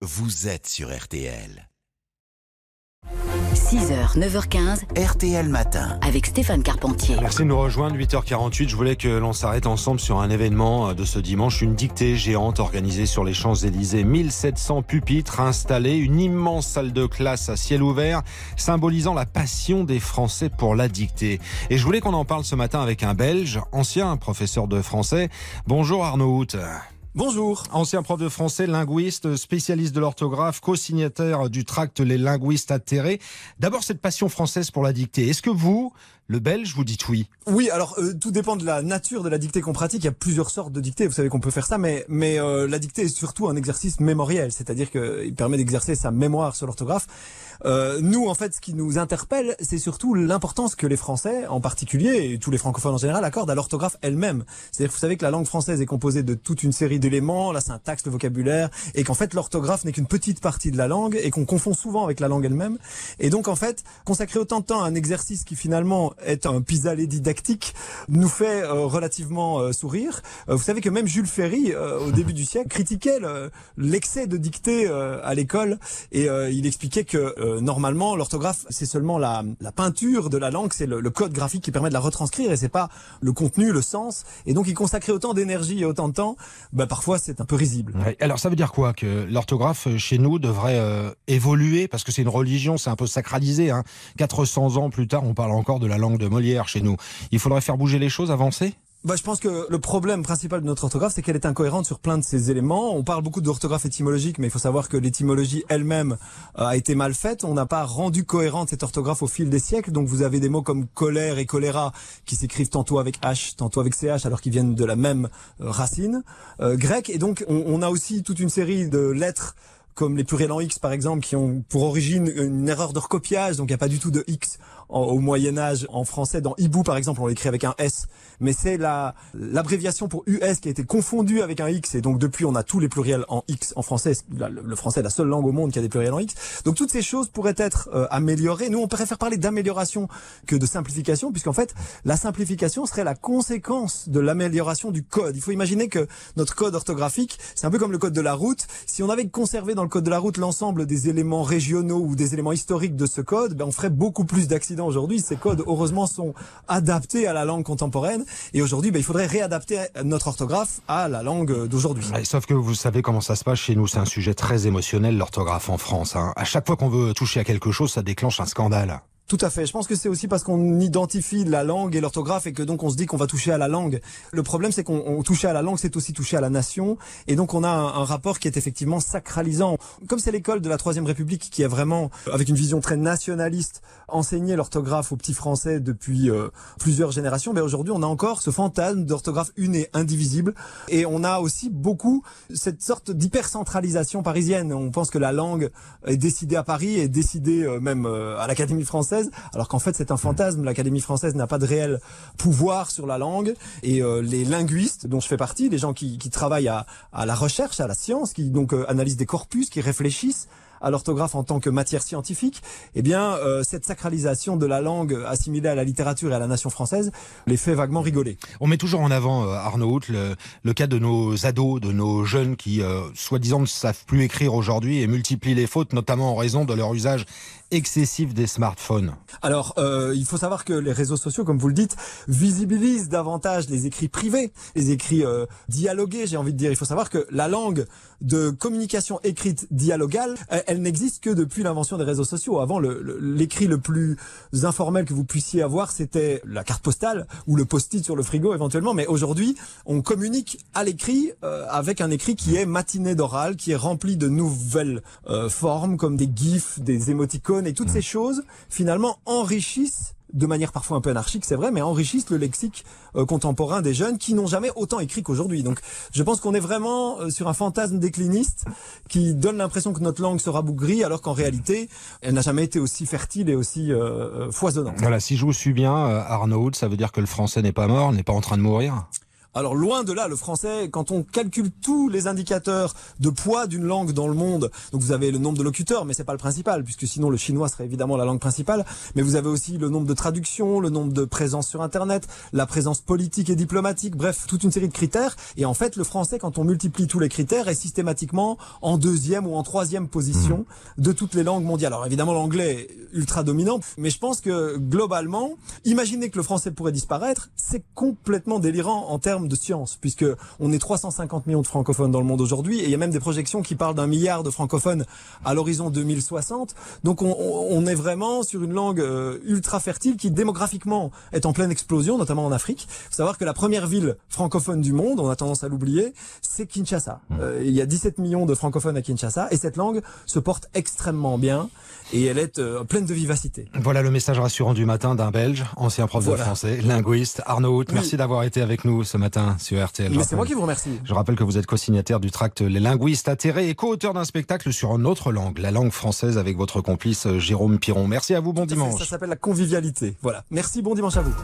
vous êtes sur RTL. 6h, 9h15, RTL Matin. avec Stéphane Carpentier. Merci de nous rejoindre, 8h48. Je voulais que l'on s'arrête ensemble sur un événement de ce dimanche, une dictée géante organisée sur les Champs-Élysées. 1700 pupitres installés, une immense salle de classe à ciel ouvert, symbolisant la passion des Français pour la dictée. Et je voulais qu'on en parle ce matin avec un Belge, ancien professeur de français. Bonjour Arnaud Hout. Bonjour. Ancien prof de français, linguiste, spécialiste de l'orthographe, co-signataire du tract Les linguistes atterrés. D'abord, cette passion française pour la dictée. Est-ce que vous, le belge, vous dites oui? Oui, alors euh, tout dépend de la nature de la dictée qu'on pratique. Il y a plusieurs sortes de dictées. Vous savez qu'on peut faire ça, mais mais euh, la dictée est surtout un exercice mémoriel, c'est-à-dire qu'il permet d'exercer sa mémoire sur l'orthographe. Euh, nous, en fait, ce qui nous interpelle, c'est surtout l'importance que les Français, en particulier, et tous les francophones en général, accordent à l'orthographe elle-même. C'est-à-dire, vous savez que la langue française est composée de toute une série d'éléments, la syntaxe, le vocabulaire, et qu'en fait, l'orthographe n'est qu'une petite partie de la langue, et qu'on confond souvent avec la langue elle-même. Et donc, en fait, consacrer autant de temps à un exercice qui finalement est un pis-aller didactique nous fait euh, relativement euh, sourire. Euh, vous savez que même Jules Ferry, euh, au début du siècle, critiquait le- l'excès de dictée euh, à l'école, et il expliquait que euh, normalement l'orthographe c'est seulement la, peinture de la langue, c'est le, code graphique qui permet de la retranscrire, et c'est pas le contenu, le sens. Et donc, y consacrer autant d'énergie et autant de temps, bah, parfois c'est un peu risible. Alors ça veut dire quoi Que l'orthographe euh, chez nous devrait euh, évoluer? Parce que c'est une religion, c'est un peu sacralisé. Hein. 400 ans plus tard, on parle encore de la langue de Molière chez nous. Il faudrait faire bouger les choses, avancer? Bah, je pense que le problème principal de notre orthographe, c'est qu'elle est incohérente sur plein de ces éléments. On parle beaucoup d'orthographe étymologique, mais il faut savoir que l'étymologie elle-même euh, a été mal faite. On n'a pas rendu cohérente cette orthographe au fil des siècles. Donc vous avez des mots comme colère et choléra qui s'écrivent tantôt avec H, tantôt avec CH, alors qu'ils viennent de la même euh, racine euh, grecque. Et donc on, on a aussi toute une série de lettres comme les pluriels en X par exemple, qui ont pour origine une erreur de recopiage, donc il n'y a pas du tout de X au Moyen Âge en français. Dans hibou par exemple, on l'écrit avec un S, mais c'est la l'abréviation pour US qui a été confondue avec un X, et donc depuis on a tous les pluriels en X en français. Le français est la seule langue au monde qui a des pluriels en X. Donc toutes ces choses pourraient être euh, améliorées. Nous on préfère parler d'amélioration que de simplification, puisqu'en fait la simplification serait la conséquence de l'amélioration du code. Il faut imaginer que notre code orthographique, c'est un peu comme le code de la route. Si on avait conservé dans le code de la route l'ensemble des éléments régionaux ou des éléments historiques de ce code, ben on ferait beaucoup plus d'accidents aujourd'hui. Ces codes, heureusement, sont adaptés à la langue contemporaine. Et aujourd'hui, ben, il faudrait réadapter notre orthographe à la langue d'aujourd'hui. Sauf que vous savez comment ça se passe chez nous. C'est un sujet très émotionnel, l'orthographe en France. hein. À chaque fois qu'on veut toucher à quelque chose, ça déclenche un scandale. Tout à fait. Je pense que c'est aussi parce qu'on identifie la langue et l'orthographe et que donc on se dit qu'on va toucher à la langue. Le problème, c'est qu'on on toucher à la langue, c'est aussi toucher à la nation. Et donc on a un, rapport qui est effectivement sacralisant. Comme c'est l'école de la Troisième République qui a vraiment, euh, avec une vision très nationaliste, enseigné l'orthographe aux petits Français depuis euh, plusieurs générations, mais aujourd'hui on a encore ce fantasme d'orthographe une et indivisible. Et on a aussi beaucoup cette sorte d'hypercentralisation parisienne. On pense que la langue est décidée à Paris et décidée euh, même à l'Académie française, alors qu'en fait c'est un fantasme. L'Académie française n'a pas de réel pouvoir sur la langue. Et euh, les linguistes, dont je fais partie, les gens qui, qui travaillent à, à la recherche, à la science, qui donc euh, analysent des corpus, qui réfléchissent à l'orthographe en tant que matière scientifique, eh bien, euh, cette sacralisation de la langue assimilée à la littérature et à la nation française les fait vaguement rigoler. On met toujours en avant, euh, Arnaud Hout, le, le cas de nos ados, de nos jeunes qui, euh, soi-disant, ne savent plus écrire aujourd'hui et multiplient les fautes, notamment en raison de leur usage excessif des smartphones. Alors, euh, il faut savoir que les réseaux sociaux, comme vous le dites, visibilisent davantage les écrits privés, les écrits euh, dialogués, j'ai envie de dire. Il faut savoir que la langue de communication écrite dialogale, elle, n'existe que depuis l'invention des réseaux sociaux. Avant, le- le- l'écrit le, plus informel que vous puissiez avoir, c'était la carte postale ou le post-it sur le frigo éventuellement. Mais aujourd'hui, on communique à l'écrit euh, avec un écrit qui est matiné d'oral, qui est rempli de nouvelles euh, formes comme des gifs, des émoticônes et toutes ces choses finalement enrichissent de manière parfois un peu anarchique, c'est vrai, mais enrichissent le lexique euh, contemporain des jeunes qui n'ont jamais autant écrit qu'aujourd'hui. Donc, je pense qu'on est vraiment euh, sur un fantasme décliniste qui donne l'impression que notre langue sera bougrie, alors qu'en réalité, elle n'a jamais été aussi fertile et aussi euh, euh, foisonnante. Voilà, si je vous suis bien, euh, Arnaud ça veut dire que le français n'est pas mort, n'est pas en train de mourir? Alors loin de là, le français, quand on calcule tous les indicateurs de poids d'une langue dans le monde, donc vous avez le nombre de locuteurs, mais c'est pas le principal, puisque sinon le chinois serait évidemment la langue principale, mais vous avez aussi le nombre de traductions, le nombre de présences sur Internet, la présence politique et diplomatique, bref, toute une série de critères. Et en fait, le français, quand on multiplie tous les critères, est systématiquement en deuxième ou en troisième position mmh. de toutes les langues mondiales. Alors évidemment, l'anglais est ultra dominant, mais je pense que globalement, imaginer que le français pourrait disparaître, c'est complètement délirant en termes de science, puisque on est 350 millions de francophones dans le monde aujourd'hui, et il y a même des projections qui parlent d'un milliard de francophones à l'horizon 2060. Donc on, on, est vraiment sur une langue euh, ultra fertile qui démographiquement est en pleine explosion, notamment en Afrique. Faut savoir que la première ville francophone du monde, on a tendance à l'oublier, c'est Kinshasa. Mmh. Euh, il y a 17 millions de francophones à Kinshasa, et cette langue se porte extrêmement bien, et elle est euh, pleine de vivacité. Voilà le message rassurant du matin d'un Belge, ancien prof de français, linguiste, Arnaud Merci d'avoir été avec nous ce matin sur RTL. Mais c'est moi qui vous remercie. Je rappelle que vous êtes co-signataire du tract Les linguistes atterrés et co-auteur d'un spectacle sur une autre langue, la langue française, avec votre complice euh, Jérôme Piron. Merci à vous, bon dimanche. Ça s'appelle la convivialité. Voilà. Merci, bon dimanche à vous.